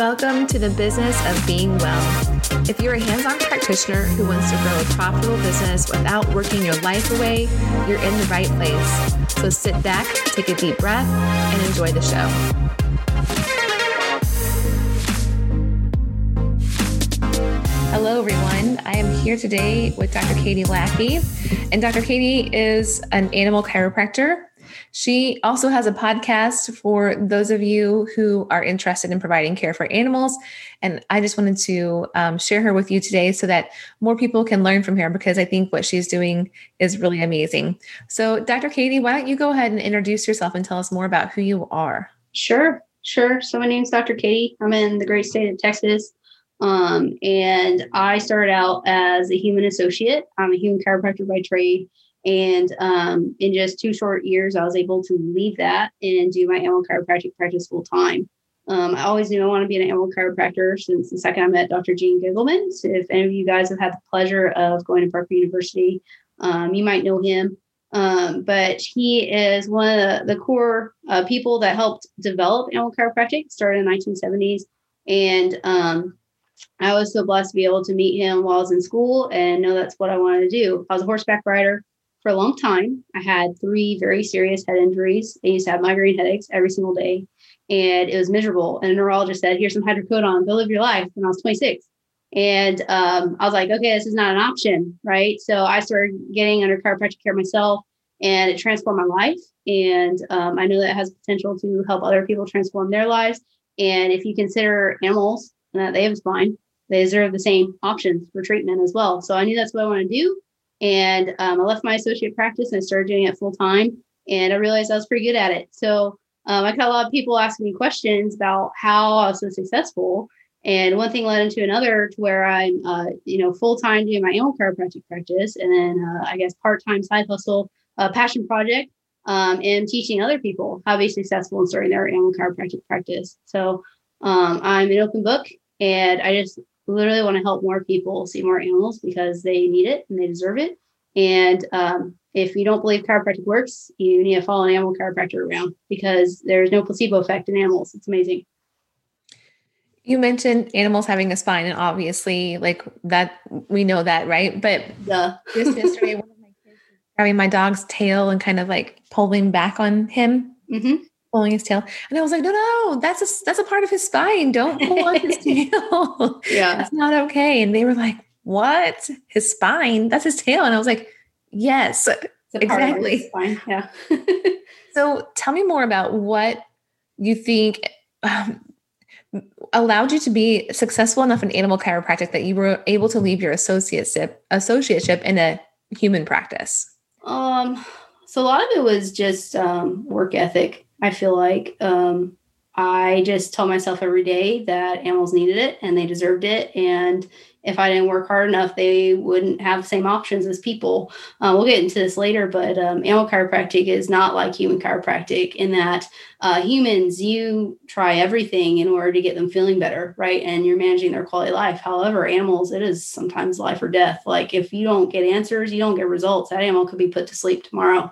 Welcome to the business of being well. If you're a hands on practitioner who wants to grow a profitable business without working your life away, you're in the right place. So sit back, take a deep breath, and enjoy the show. Hello, everyone. I am here today with Dr. Katie Lackey. And Dr. Katie is an animal chiropractor she also has a podcast for those of you who are interested in providing care for animals. And I just wanted to um, share her with you today so that more people can learn from her because I think what she's doing is really amazing. So, Dr. Katie, why don't you go ahead and introduce yourself and tell us more about who you are? Sure, sure. So, my name is Dr. Katie. I'm in the great state of Texas. Um, and I started out as a human associate. I'm a human chiropractor by trade. And um, in just two short years, I was able to leave that and do my animal chiropractic practice full time. Um, I always knew I want to be an animal chiropractor since the second I met Dr. Gene Giggleman. So if any of you guys have had the pleasure of going to Parker University, um, you might know him. Um, but he is one of the, the core uh, people that helped develop animal chiropractic, started in the 1970s. And um, I was so blessed to be able to meet him while I was in school and know that's what I wanted to do. I was a horseback rider for a long time. I had three very serious head injuries. I used to have migraine headaches every single day, and it was miserable. And a neurologist said, "Here's some hydrocodone. Go live your life." When I was 26, and um, I was like, "Okay, this is not an option, right?" So I started getting under chiropractic care myself, and it transformed my life. And um, I know that has potential to help other people transform their lives. And if you consider animals and that they have a spine, they deserve the same options for treatment as well. So I knew that's what I want to do and um, I left my associate practice and started doing it full time. And I realized I was pretty good at it. So um, I got a lot of people asking me questions about how I was so successful. And one thing led into another to where I'm, uh, you know, full time doing my own chiropractic practice, and then uh, I guess part time side hustle, uh, passion project, um, and teaching other people how to be successful in starting their animal chiropractic practice. So um, I'm an open book, and I just literally want to help more people see more animals because they need it and they deserve it. And um, if you don't believe chiropractic works, you need to follow an animal chiropractor around because there's no placebo effect in animals. It's amazing. You mentioned animals having a spine, and obviously, like that, we know that, right? But yeah. just yesterday, one of my kids grabbing my dog's tail and kind of like pulling back on him. Mm-hmm pulling his tail. And I was like, no, no, that's a that's a part of his spine. Don't pull on his tail. Yeah. That's not okay. And they were like, what? His spine? That's his tail. And I was like, yes, exactly. Spine. Yeah. so tell me more about what you think um, allowed you to be successful enough in animal chiropractic that you were able to leave your associateship associateship in a human practice. Um so a lot of it was just um, work ethic I feel like um, I just tell myself every day that animals needed it and they deserved it. And if I didn't work hard enough, they wouldn't have the same options as people. Uh, we'll get into this later, but um, animal chiropractic is not like human chiropractic in that uh, humans, you try everything in order to get them feeling better, right? And you're managing their quality of life. However, animals, it is sometimes life or death. Like if you don't get answers, you don't get results. That animal could be put to sleep tomorrow.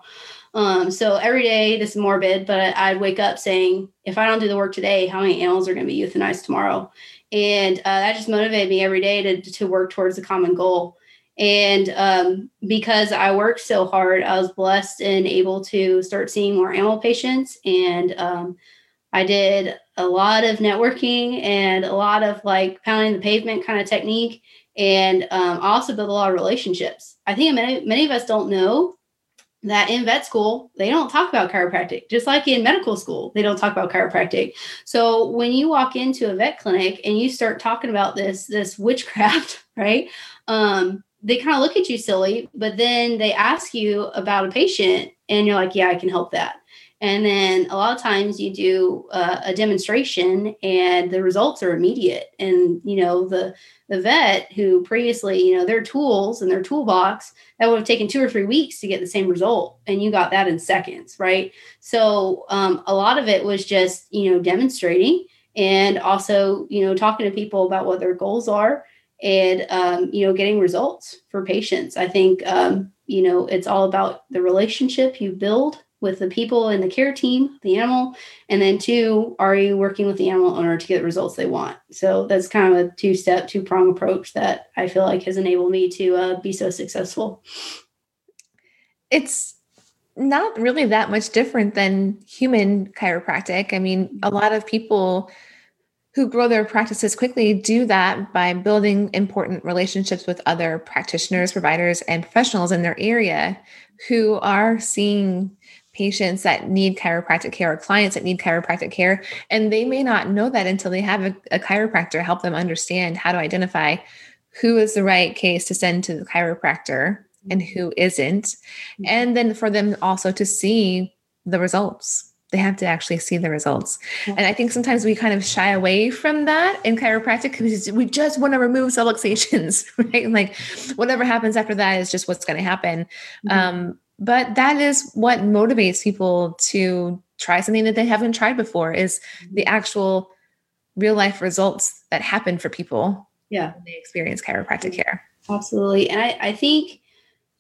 Um, so every day, this is morbid, but I'd wake up saying, if I don't do the work today, how many animals are going to be euthanized tomorrow? And uh, that just motivated me every day to, to work towards a common goal. And um, because I worked so hard, I was blessed and able to start seeing more animal patients. And um, I did a lot of networking and a lot of like pounding the pavement kind of technique. And um, I also built a lot of relationships. I think many, many of us don't know that in vet school they don't talk about chiropractic just like in medical school they don't talk about chiropractic. So when you walk into a vet clinic and you start talking about this this witchcraft right? Um, they kind of look at you silly but then they ask you about a patient and you're like yeah i can help that and then a lot of times you do uh, a demonstration and the results are immediate. And you know the the vet who previously you know their tools and their toolbox that would have taken two or three weeks to get the same result and you got that in seconds right? So um, a lot of it was just you know demonstrating and also you know talking to people about what their goals are and um, you know getting results for patients. I think um, you know it's all about the relationship you build with the people in the care team, the animal, and then two, are you working with the animal owner to get the results they want? So that's kind of a two step, two prong approach that I feel like has enabled me to uh, be so successful. It's not really that much different than human chiropractic. I mean, a lot of people who grow their practices quickly do that by building important relationships with other practitioners, providers, and professionals in their area who are seeing patients that need chiropractic care or clients that need chiropractic care. And they may not know that until they have a, a chiropractor help them understand how to identify who is the right case to send to the chiropractor and who isn't. Mm-hmm. And then for them also to see the results they have to actually see the results. And I think sometimes we kind of shy away from that in chiropractic because we just want to remove subluxations, right? Like whatever happens after that is just what's going to happen. Mm-hmm. Um, but that is what motivates people to try something that they haven't tried before is the mm-hmm. actual real life results that happen for people. Yeah. When they experience chiropractic care. Absolutely. And I, I think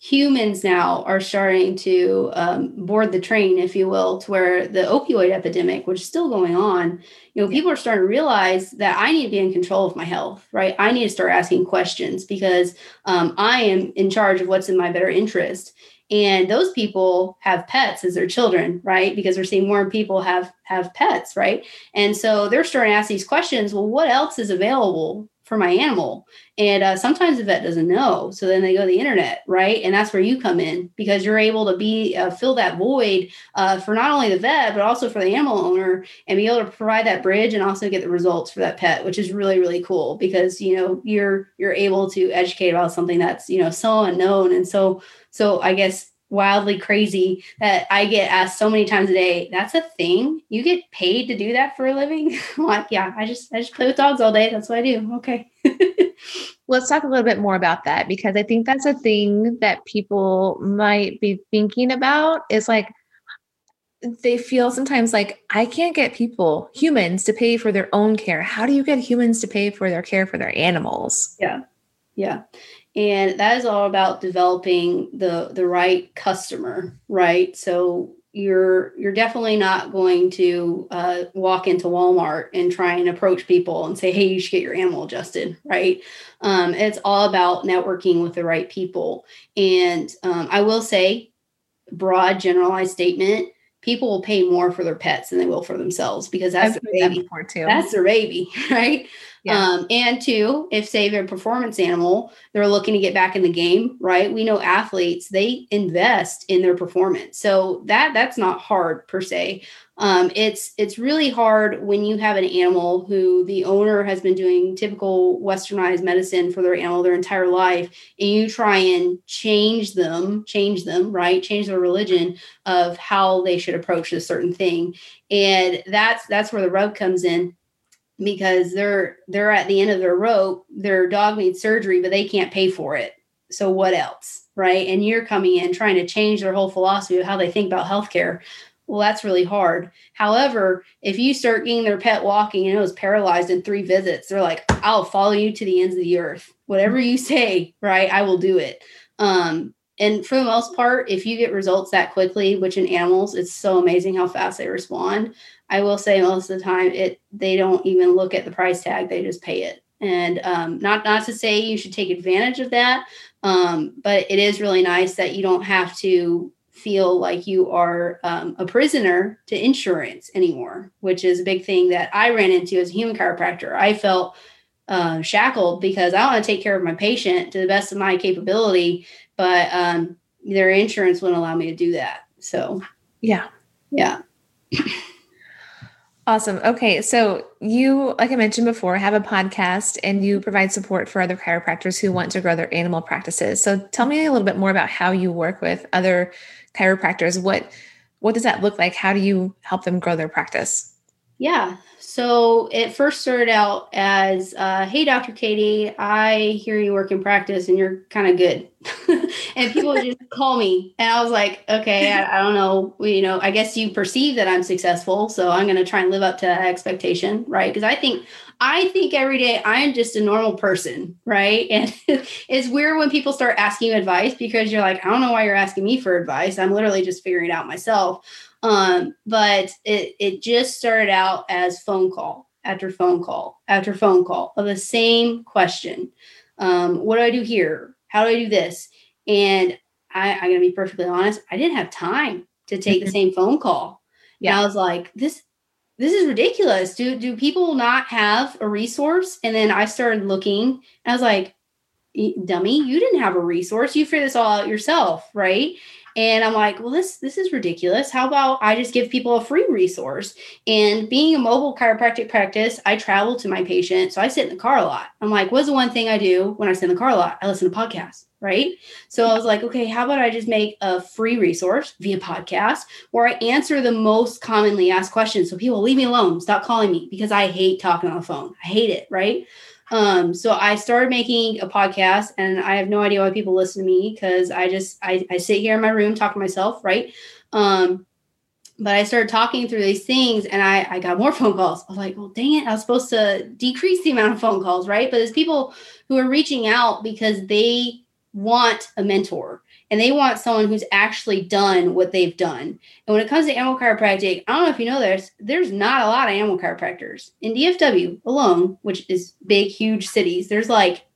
humans now are starting to um, board the train, if you will, to where the opioid epidemic, which is still going on, you know, people are starting to realize that I need to be in control of my health, right? I need to start asking questions because um, I am in charge of what's in my better interest. And those people have pets as their children, right? Because we're seeing more people have have pets, right? And so they're starting to ask these questions. Well, what else is available for my animal. And uh, sometimes the vet doesn't know. So then they go to the internet, right? And that's where you come in because you're able to be uh, fill that void uh, for not only the vet, but also for the animal owner and be able to provide that bridge and also get the results for that pet, which is really, really cool because, you know, you're, you're able to educate about something that's, you know, so unknown. And so, so I guess wildly crazy that I get asked so many times a day, that's a thing? You get paid to do that for a living? like, yeah, I just I just play with dogs all day. That's what I do. Okay. Let's talk a little bit more about that because I think that's a thing that people might be thinking about is like they feel sometimes like I can't get people, humans, to pay for their own care. How do you get humans to pay for their care for their animals? Yeah. Yeah and that is all about developing the the right customer right so you're you're definitely not going to uh, walk into walmart and try and approach people and say hey you should get your animal adjusted right um, it's all about networking with the right people and um, i will say broad generalized statement people will pay more for their pets than they will for themselves because that's their baby. That that's their baby, right? Yeah. Um, and two, if say they're a performance animal, they're looking to get back in the game, right? We know athletes they invest in their performance, so that that's not hard per se. Um, it's it's really hard when you have an animal who the owner has been doing typical westernized medicine for their animal their entire life, and you try and change them, change them, right? Change their religion of how they should approach a certain thing, and that's that's where the rub comes in because they're they're at the end of their rope. Their dog needs surgery, but they can't pay for it. So what else? Right. And you're coming in trying to change their whole philosophy of how they think about healthcare well, that's really hard. However, if you start getting their pet walking and it was paralyzed in three visits, they're like, I'll follow you to the ends of the earth. Whatever you say, right? I will do it. Um, and for the most part, if you get results that quickly, which in animals, it's so amazing how fast they respond. I will say most of the time, it they don't even look at the price tag; they just pay it. And um, not not to say you should take advantage of that, um, but it is really nice that you don't have to feel like you are um, a prisoner to insurance anymore, which is a big thing that I ran into as a human chiropractor. I felt uh, shackled because I want to take care of my patient to the best of my capability, but um, their insurance wouldn't allow me to do that. So, yeah. Yeah. Awesome. Okay. So, you, like I mentioned before, have a podcast and you provide support for other chiropractors who want to grow their animal practices. So, tell me a little bit more about how you work with other chiropractors. What what does that look like? How do you help them grow their practice? Yeah. So it first started out as, uh, "Hey, Dr. Katie, I hear you work in practice and you're kind of good," and people would just call me, and I was like, "Okay, I, I don't know, you know, I guess you perceive that I'm successful, so I'm going to try and live up to that expectation, right?" Because I think I think every day I am just a normal person, right? And it's weird when people start asking you advice because you're like, I don't know why you're asking me for advice. I'm literally just figuring it out myself. Um, but it it just started out as phone call after phone call after phone call of the same question. Um, what do I do here? How do I do this? And I, I'm gonna be perfectly honest, I didn't have time to take the mm-hmm. same phone call. Yeah. And I was like, this this is ridiculous. Do do people not have a resource? And then I started looking and I was like, dummy, you didn't have a resource. You figure this all out yourself, right? And I'm like, well, this this is ridiculous. How about I just give people a free resource? And being a mobile chiropractic practice, I travel to my patient, so I sit in the car a lot. I'm like, what's the one thing I do when I sit in the car a lot? I listen to podcasts, right? So I was like, okay, how about I just make a free resource via podcast where I answer the most commonly asked questions, so people leave me alone, stop calling me because I hate talking on the phone. I hate it, right? Um, so I started making a podcast and I have no idea why people listen to me because I just I, I sit here in my room talking to myself, right? Um, but I started talking through these things and I, I got more phone calls. I was like, well, dang it, I was supposed to decrease the amount of phone calls, right? But there's people who are reaching out because they want a mentor and they want someone who's actually done what they've done. And when it comes to animal chiropractic, I don't know if you know this, there's not a lot of animal chiropractors. In DFW alone, which is big, huge cities, there's like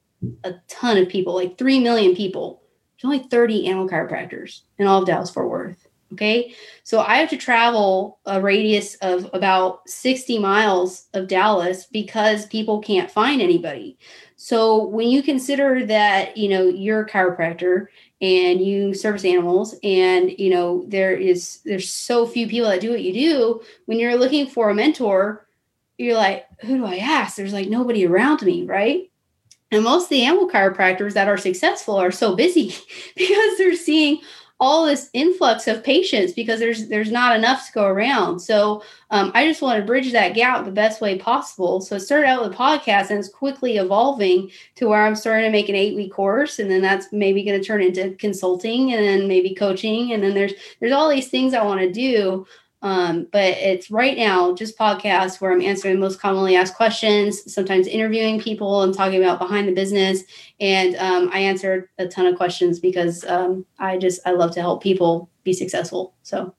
a ton of people, like 3 million people. There's only 30 animal chiropractors in all of Dallas Fort Worth. Okay. So I have to travel a radius of about 60 miles of Dallas because people can't find anybody. So when you consider that, you know, you're a chiropractor and you service animals and, you know, there is there's so few people that do what you do, when you're looking for a mentor, you're like, who do I ask? There's like nobody around me, right? And most of the animal chiropractors that are successful are so busy because they're seeing all this influx of patients because there's there's not enough to go around. So um, I just want to bridge that gap the best way possible. So it started out with a podcast and it's quickly evolving to where I'm starting to make an eight week course, and then that's maybe going to turn into consulting, and then maybe coaching, and then there's there's all these things I want to do. Um, but it's right now just podcasts where I'm answering most commonly asked questions, sometimes interviewing people and talking about behind the business. And um, I answered a ton of questions because um, I just I love to help people be successful. So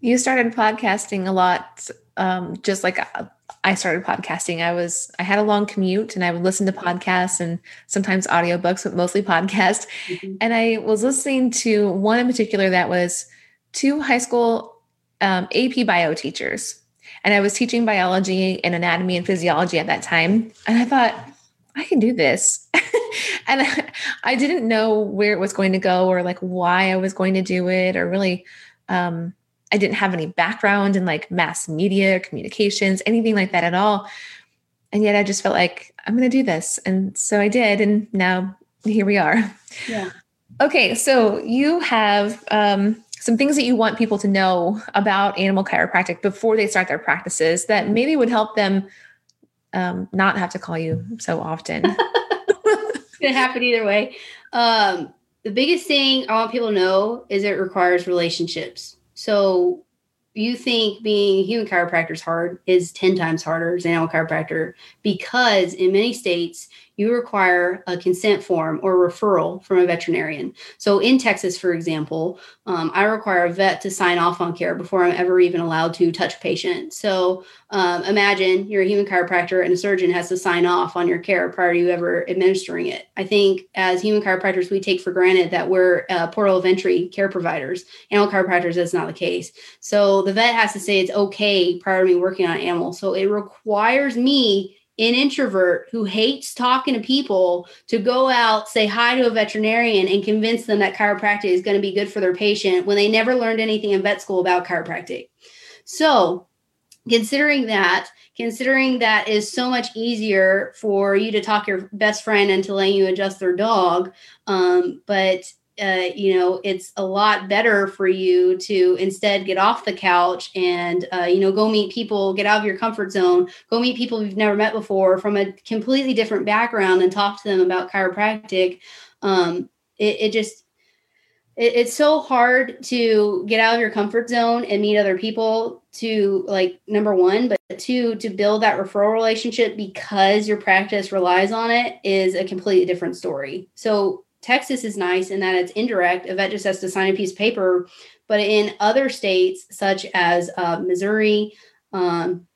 you started podcasting a lot, um, just like uh, I started podcasting. I was I had a long commute and I would listen to podcasts and sometimes audiobooks, but mostly podcasts. Mm-hmm. And I was listening to one in particular that was two high school um, AP bio teachers. And I was teaching biology and anatomy and physiology at that time. And I thought, I can do this. and I, didn't know where it was going to go or like why I was going to do it or really, um, I didn't have any background in like mass media, communications, anything like that at all. And yet I just felt like I'm going to do this. And so I did. And now here we are. Yeah. Okay. So you have, um, some things that you want people to know about animal chiropractic before they start their practices that maybe would help them um, not have to call you so often. it's gonna happen either way. Um, the biggest thing I want people to know is it requires relationships. So you think being a human chiropractor is hard is 10 times harder as an animal chiropractor because in many states you require a consent form or referral from a veterinarian. So in Texas, for example, um, I require a vet to sign off on care before I'm ever even allowed to touch a patient. So um, imagine you're a human chiropractor and a surgeon has to sign off on your care prior to you ever administering it. I think as human chiropractors, we take for granted that we're uh, portal of entry care providers. Animal chiropractors, that's not the case. So the vet has to say it's okay prior to me working on animals. So it requires me an introvert who hates talking to people to go out, say hi to a veterinarian, and convince them that chiropractic is going to be good for their patient when they never learned anything in vet school about chiropractic. So, considering that, considering that is so much easier for you to talk your best friend into letting you adjust their dog, um, but uh, you know it's a lot better for you to instead get off the couch and uh, you know go meet people get out of your comfort zone go meet people you've never met before from a completely different background and talk to them about chiropractic. Um, it, it just it, it's so hard to get out of your comfort zone and meet other people to like number one but two to build that referral relationship because your practice relies on it is a completely different story. So Texas is nice in that it's indirect. A vet just has to sign a piece of paper. But in other states, such as uh, Missouri um,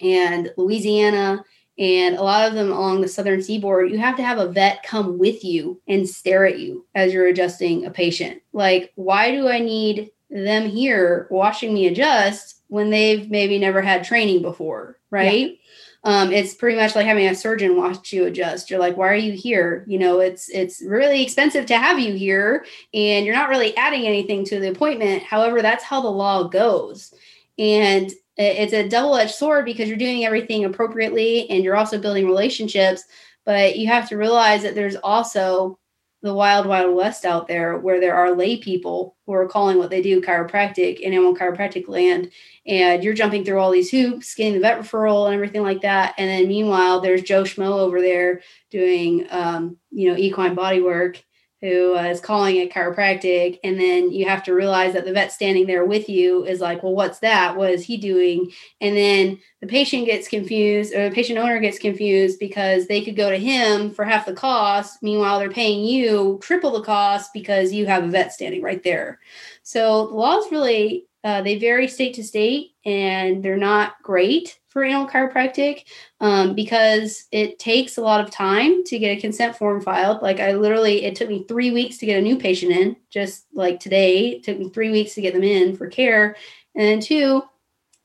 and Louisiana, and a lot of them along the southern seaboard, you have to have a vet come with you and stare at you as you're adjusting a patient. Like, why do I need them here watching me adjust when they've maybe never had training before? Right. Yeah um, it's pretty much like having a surgeon watch you adjust. You're like, why are you here? You know, it's it's really expensive to have you here, and you're not really adding anything to the appointment. However, that's how the law goes, and it's a double-edged sword because you're doing everything appropriately and you're also building relationships. But you have to realize that there's also the wild, wild west out there where there are lay people who are calling what they do chiropractic in animal chiropractic land. And you're jumping through all these hoops, getting the vet referral and everything like that. And then meanwhile, there's Joe Schmo over there doing, um, you know, equine body work who uh, is calling it chiropractic and then you have to realize that the vet standing there with you is like well what's that? What is he doing? And then the patient gets confused or the patient owner gets confused because they could go to him for half the cost. Meanwhile they're paying you triple the cost because you have a vet standing right there. So the law is really uh, they vary state to state and they're not great for animal chiropractic um, because it takes a lot of time to get a consent form filed. Like I literally, it took me three weeks to get a new patient in, just like today. It took me three weeks to get them in for care. And two,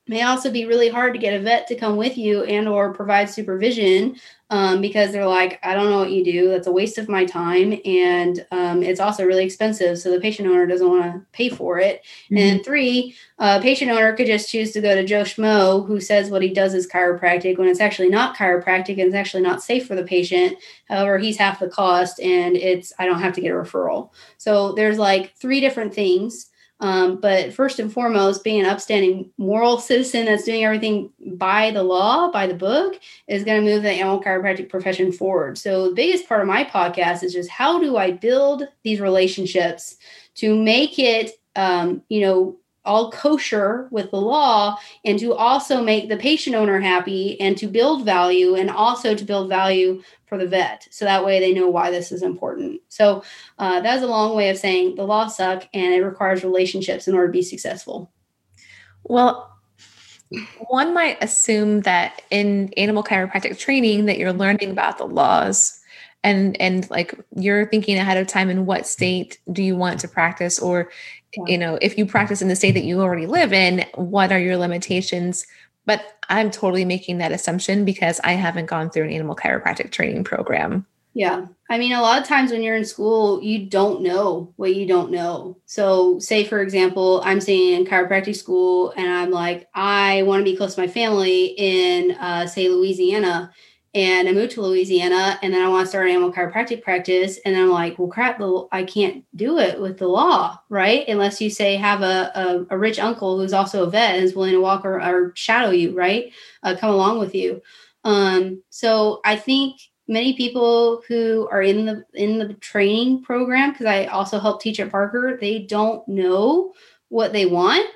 may also be really hard to get a vet to come with you and or provide supervision um, because they're like i don't know what you do. That's a waste of my time. And um, it's also really expensive so the patient owner doesn't want to pay for it. Mm-hmm. and three a patient owner could just choose to go to joe schmo who says what he does is chiropractic when it's actually not chiropractic and it's actually not safe for the patient. However he's half the cost and it's i don't have to get a referral. So there's like three different things um, but first and foremost, being an upstanding moral citizen that's doing everything by the law, by the book, is going to move the animal chiropractic profession forward. So, the biggest part of my podcast is just how do I build these relationships to make it, um, you know, all kosher with the law and to also make the patient owner happy and to build value and also to build value for the vet so that way they know why this is important so uh, that's a long way of saying the law suck and it requires relationships in order to be successful well one might assume that in animal chiropractic training that you're learning about the laws and and like you're thinking ahead of time in what state do you want to practice or. You know if you practice in the state that you already live in what are your limitations? But i'm totally making that assumption because i haven't gone through an animal chiropractic training program. Yeah. I mean a lot of times when you're in school you don't know what you don't know. So say for example i'm saying in chiropractic school and i'm like i want to be close to my family in uh, say louisiana and I moved to Louisiana and then I want to start an animal chiropractic practice. And I'm like, well, crap, I can't do it with the law, right? Unless you say have a, a, a rich uncle who's also a vet and is willing to walk or, or shadow you, right? Uh, come along with you. Um, so I think many people who are in the in the training program, because I also help teach at Parker, they don't know what they want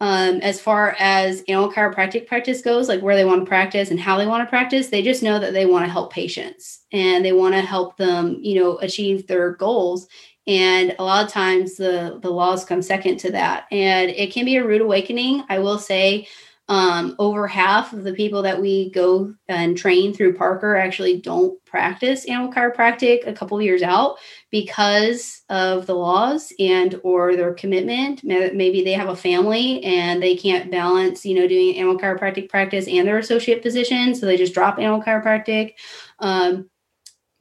um, as far as animal chiropractic practice goes, like where they want to practice and how they want to practice, they just know that they want to help patients and they want to help them, you know, achieve their goals. And a lot of times the the laws come second to that, and it can be a rude awakening. I will say, um, over half of the people that we go and train through Parker actually don't practice animal chiropractic a couple years out because of the laws and or their commitment. Maybe they have a family and they can't balance, you know, doing animal chiropractic practice and their associate position, so they just drop animal chiropractic. Um,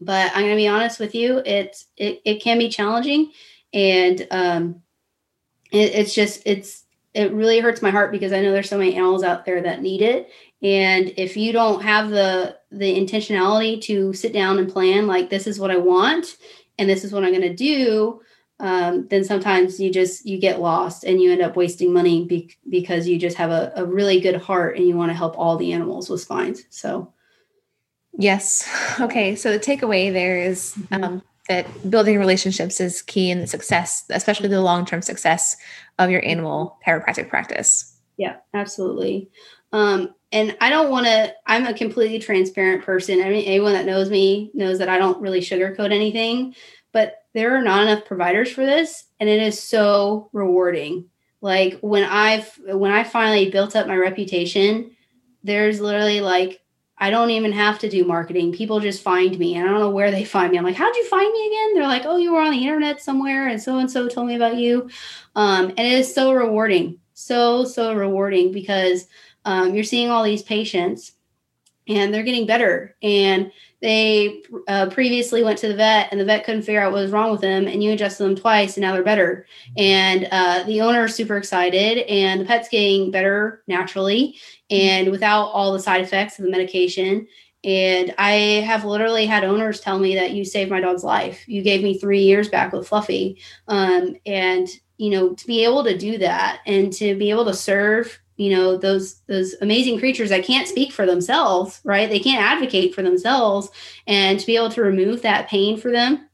but I'm going to be honest with you, it's it, it can be challenging, and um, it, it's just it's it really hurts my heart because I know there's so many animals out there that need it. And if you don't have the the intentionality to sit down and plan, like this is what I want and this is what I'm going to do, um, then sometimes you just you get lost and you end up wasting money be- because you just have a, a really good heart and you want to help all the animals with spines so yes okay so the takeaway there is, mm-hmm. um, that building relationships is key in the success especially the long-term success of your animal chiropractic practice yeah absolutely um, and I don't want to, I'm a completely transparent person. I mean, anyone that knows me knows that I don't really sugarcoat anything, but there are not enough providers for this. And it is so rewarding. Like when I've, when I finally built up my reputation, there's literally like, I don't even have to do marketing. People just find me. And I don't know where they find me. I'm like, how'd you find me again? They're like, oh, you were on the internet somewhere and so and so told me about you. Um, and it is so rewarding. So, so rewarding because um, you're seeing all these patients and they're getting better and they uh, previously went to the vet and the vet couldn't figure out what was wrong with them and you adjusted them twice and now they're better and uh, the owner is super excited and the pet's getting better naturally and without all the side effects of the medication. And i have literally had owners tell me that you saved my dog's life. You gave me three years back with fluffy. Um, and you know to be able to do that and to be able to serve you know those those amazing creatures that can't speak for themselves right? They can't advocate for themselves. And to be able to remove that pain for them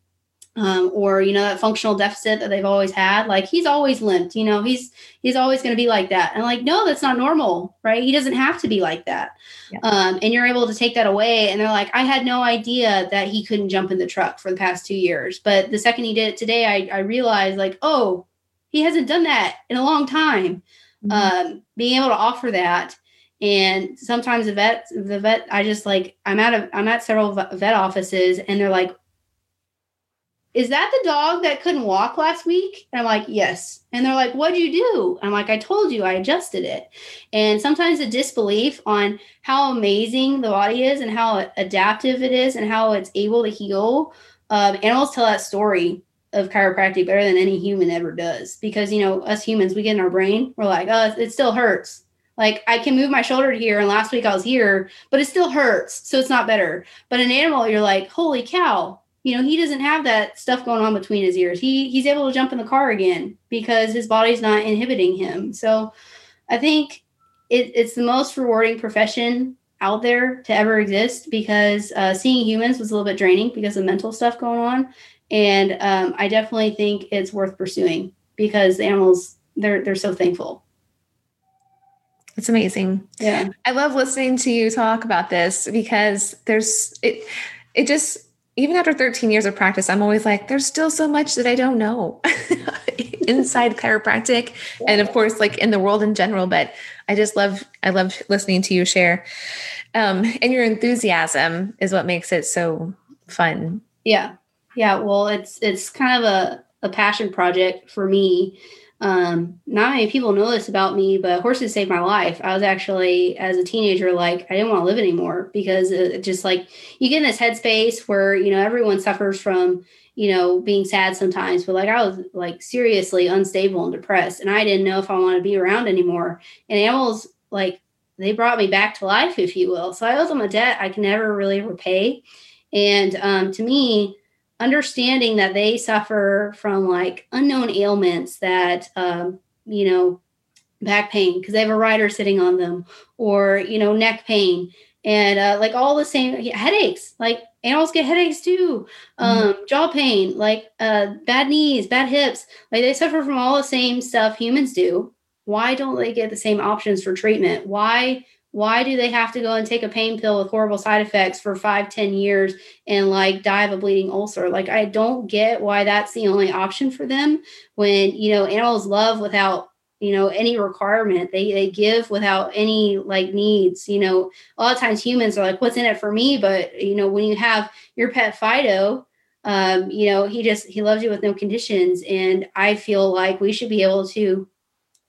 um, or you know that functional deficit that they've always had like he's always limped you know he's he's always going to be like that. And like no that's not normal right? He doesn't have to be like that. Yeah. um, and you're able to take that away and they're like i had no idea that he couldn't jump in the truck for the past two years. But the second he did it today i, I realized like oh he hasn't done that in a long time. Mm-hmm. um, being able to offer that and sometimes the vet the vet i just like i'm at i'm at several vet offices and they're like is that the dog that couldn't walk last week? And i'm like yes. And they're like what'd you do? I'm like i told you i adjusted it. And sometimes the disbelief on how amazing the body is and how adaptive it is and how it's able to heal um, animals tell that story of chiropractic better than any human ever does. Because you know us humans we get in our brain we're like oh it still hurts. Like i can move my shoulder here and last week i was here but it still hurts so it's not better. But an animal you're like holy cow you know he doesn't have that stuff going on between his ears he he's able to jump in the car again because his body's not inhibiting him so i think it, it's the most rewarding profession out there to ever exist because uh, seeing humans was a little bit draining because of mental stuff going on and um, I definitely think it's worth pursuing because the animals they're they're so thankful. It's amazing. Yeah, I love listening to you talk about this because there's it. It just even after 13 years of practice, I'm always like, there's still so much that I don't know inside chiropractic, and of course, like in the world in general. But I just love I love listening to you share, um, and your enthusiasm is what makes it so fun. Yeah, yeah, well, it's it's kind of a, a passion project for me. Um, not many people know this about me, but horses saved my life. I was actually, as a teenager, like I didn't want to live anymore because it just like you get in this headspace where you know everyone suffers from you know being sad sometimes, but like I was like seriously unstable and depressed, and I didn't know if I wanted to be around anymore. And animals like they brought me back to life, if you will. So I owe them a debt I can never really repay. And um, to me, understanding that they suffer from like unknown ailments that um, you know back pain because they have a rider sitting on them or you know neck pain and uh, like all the same headaches like animals get headaches too mm-hmm. um, jaw pain like uh, bad knees bad hips like they suffer from all the same stuff humans do why don't they get the same options for treatment why why do they have to go and take a pain pill with horrible side effects for five, ten years and like die of a bleeding ulcer? Like, I don't get why that's the only option for them when, you know, animals love without, you know, any requirement. They, they give without any like needs. You know, a lot of times humans are like, what's in it for me? But, you know, when you have your pet Fido, um, you know, he just, he loves you with no conditions. And I feel like we should be able to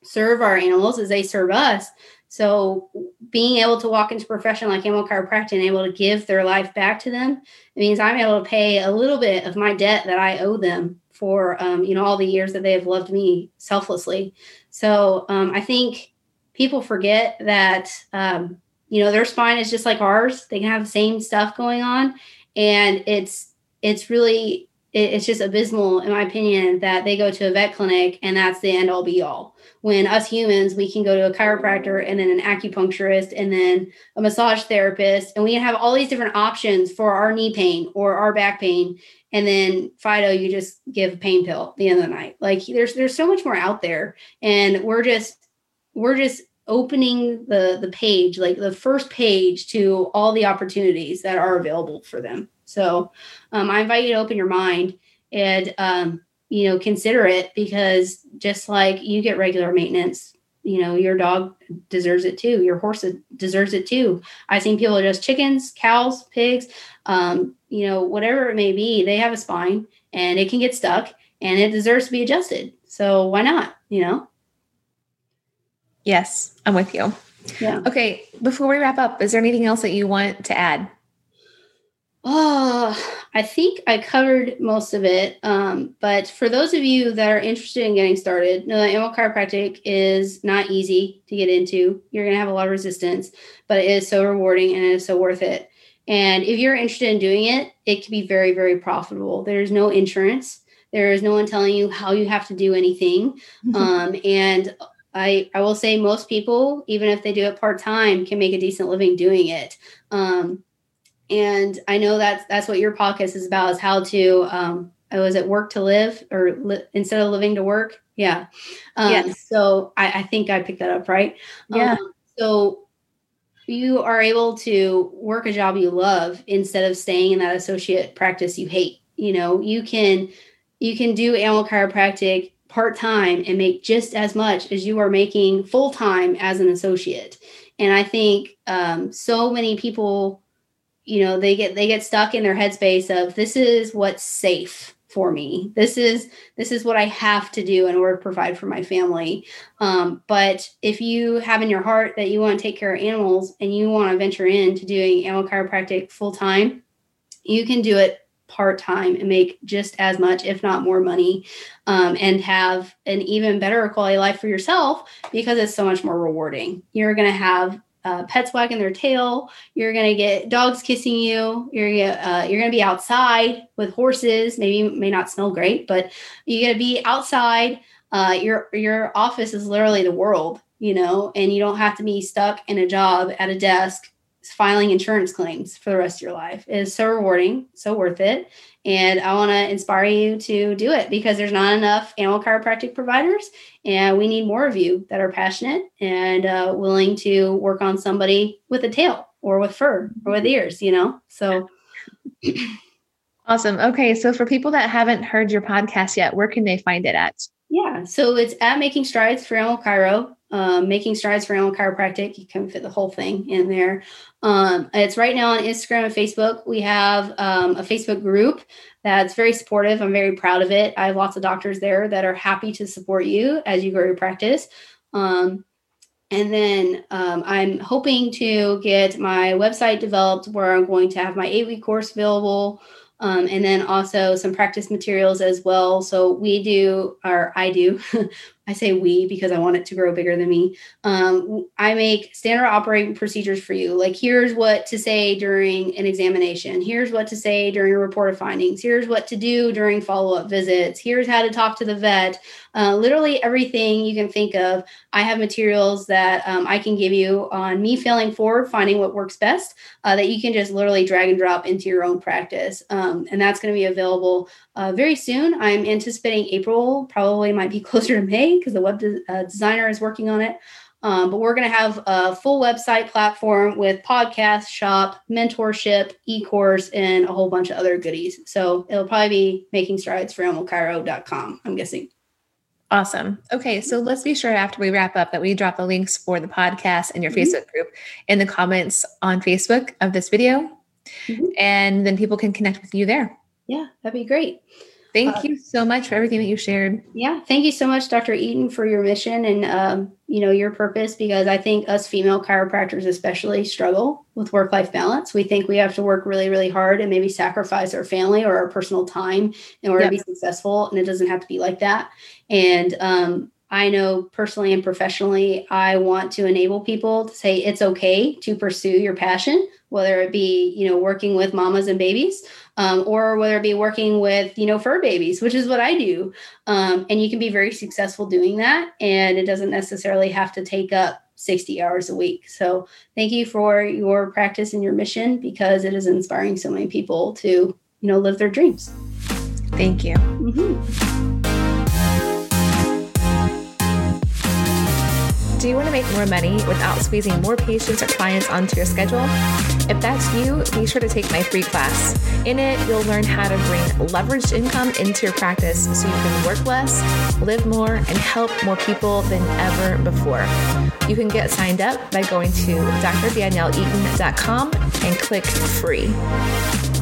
serve our animals as they serve us so being able to walk into a profession like animal chiropractic and able to give their life back to them, it means I'm able to pay a little bit of my debt that I owe them for um, you know all the years that they have loved me selflessly. So um, I think people forget that um, you know their spine is just like ours. They can have the same stuff going on, and it's it's really it, it's just abysmal, in my opinion, that they go to a vet clinic and that's the end all be all. When us humans, we can go to a chiropractor and then an acupuncturist and then a massage therapist, and we have all these different options for our knee pain or our back pain. And then Fido, you just give a pain pill at the end of the night. Like there's there's so much more out there, and we're just we're just opening the the page like the first page to all the opportunities that are available for them so um, i invite you to open your mind and um, you know consider it because just like you get regular maintenance you know your dog deserves it too your horse deserves it too i've seen people just chickens cows pigs um, you know whatever it may be they have a spine and it can get stuck and it deserves to be adjusted so why not you know Yes, I'm with you. Yeah. Okay, before we wrap up, is there anything else that you want to add? Oh, I think I covered most of it. Um, but for those of you that are interested in getting started, know that animal chiropractic is not easy to get into. You're going to have a lot of resistance, but it is so rewarding and it is so worth it. And if you're interested in doing it, it can be very, very profitable. There's no insurance. There is no one telling you how you have to do anything. Um, and I, I will say most people, even if they do it part time, can make a decent living doing it. Um, and I know that's that's what your podcast is about is how to um, was at work to live or li- instead of living to work? Yeah. Um, yes. So I, I, think I picked that up right. Yeah. Um, so you are able to work a job you love instead of staying in that associate practice you hate. You know, you can you can do animal chiropractic part time and make just as much as you are making full time as an associate. And I think um, so many people, you know, they get they get stuck in their headspace of this is what's safe for me. This is this is what I have to do in order to provide for my family. Um, but if you have in your heart that you want to take care of animals and you want to venture into doing animal chiropractic full time, you can do it part time and make just as much, if not more money, um, and have an even better quality life for yourself because it's so much more rewarding. You're going to have uh, pets wagging their tail. You're gonna get dogs kissing you. You're gonna, uh, you're gonna be outside with horses. Maybe may not smell great, but you're gonna be outside. Uh, your your office is literally the world, you know, and you don't have to be stuck in a job at a desk filing insurance claims for the rest of your life. It is so rewarding, so worth it. And I want to inspire you to do it because there's not enough animal chiropractic providers, and we need more of you that are passionate and uh, willing to work on somebody with a tail or with fur or with ears, you know? So. awesome. Okay. So, for people that haven't heard your podcast yet, where can they find it at? Yeah. So, it's at Making Strides for Animal Chiro um, making strides for animal chiropractic. You can fit the whole thing in there. Um, it's right now on Instagram and Facebook. We have um, a Facebook group that's very supportive. I'm very proud of it. I have lots of doctors there that are happy to support you as you grow your practice. Um, and then um, I'm hoping to get my website developed where I'm going to have my eight week course available. Um, and then also some practice materials as well. So we do, or I do, I say we because I want it to grow bigger than me. Um, I make standard operating procedures for you. Like, here's what to say during an examination. Here's what to say during a report of findings. Here's what to do during follow up visits. Here's how to talk to the vet. Uh, literally everything you can think of. I have materials that um, I can give you on me failing forward, finding what works best, uh, that you can just literally drag and drop into your own practice. Um, and that's going to be available uh, very soon. I'm anticipating April, probably might be closer to May because the web de- uh, designer is working on it. Um, but we're going to have a full website platform with podcast, shop, mentorship, e course, and a whole bunch of other goodies. So it'll probably be making strides for animalchiro.com, I'm guessing. Awesome. Okay, so let's be sure after we wrap up that we drop the links for the podcast and your mm-hmm. Facebook group in the comments on Facebook of this video. Mm-hmm. And then people can connect with you there. Yeah, that'd be great. Thank uh, you so much for everything that you shared. Yeah, thank you so much, Dr. Eaton, for your mission and um, you know your purpose. Because I think us female chiropractors especially struggle with work-life balance. We think we have to work really, really hard and maybe sacrifice our family or our personal time in order yep. to be successful, and it doesn't have to be like that. And um, I know personally and professionally, I want to enable people to say it's okay to pursue your passion, whether it be, you know, working with mamas and babies, um, or whether it be working with, you know, fur babies, which is what I do. Um, and you can be very successful doing that. And it doesn't necessarily have to take up 60 hours a week. So thank you for your practice and your mission because it is inspiring so many people to, you know, live their dreams. Thank you. Mm-hmm. Do you want to make more money without squeezing more patients or clients onto your schedule? If that's you, be sure to take my free class. In it, you'll learn how to bring leveraged income into your practice so you can work less, live more, and help more people than ever before. You can get signed up by going to drdanielleeaton.com and click free.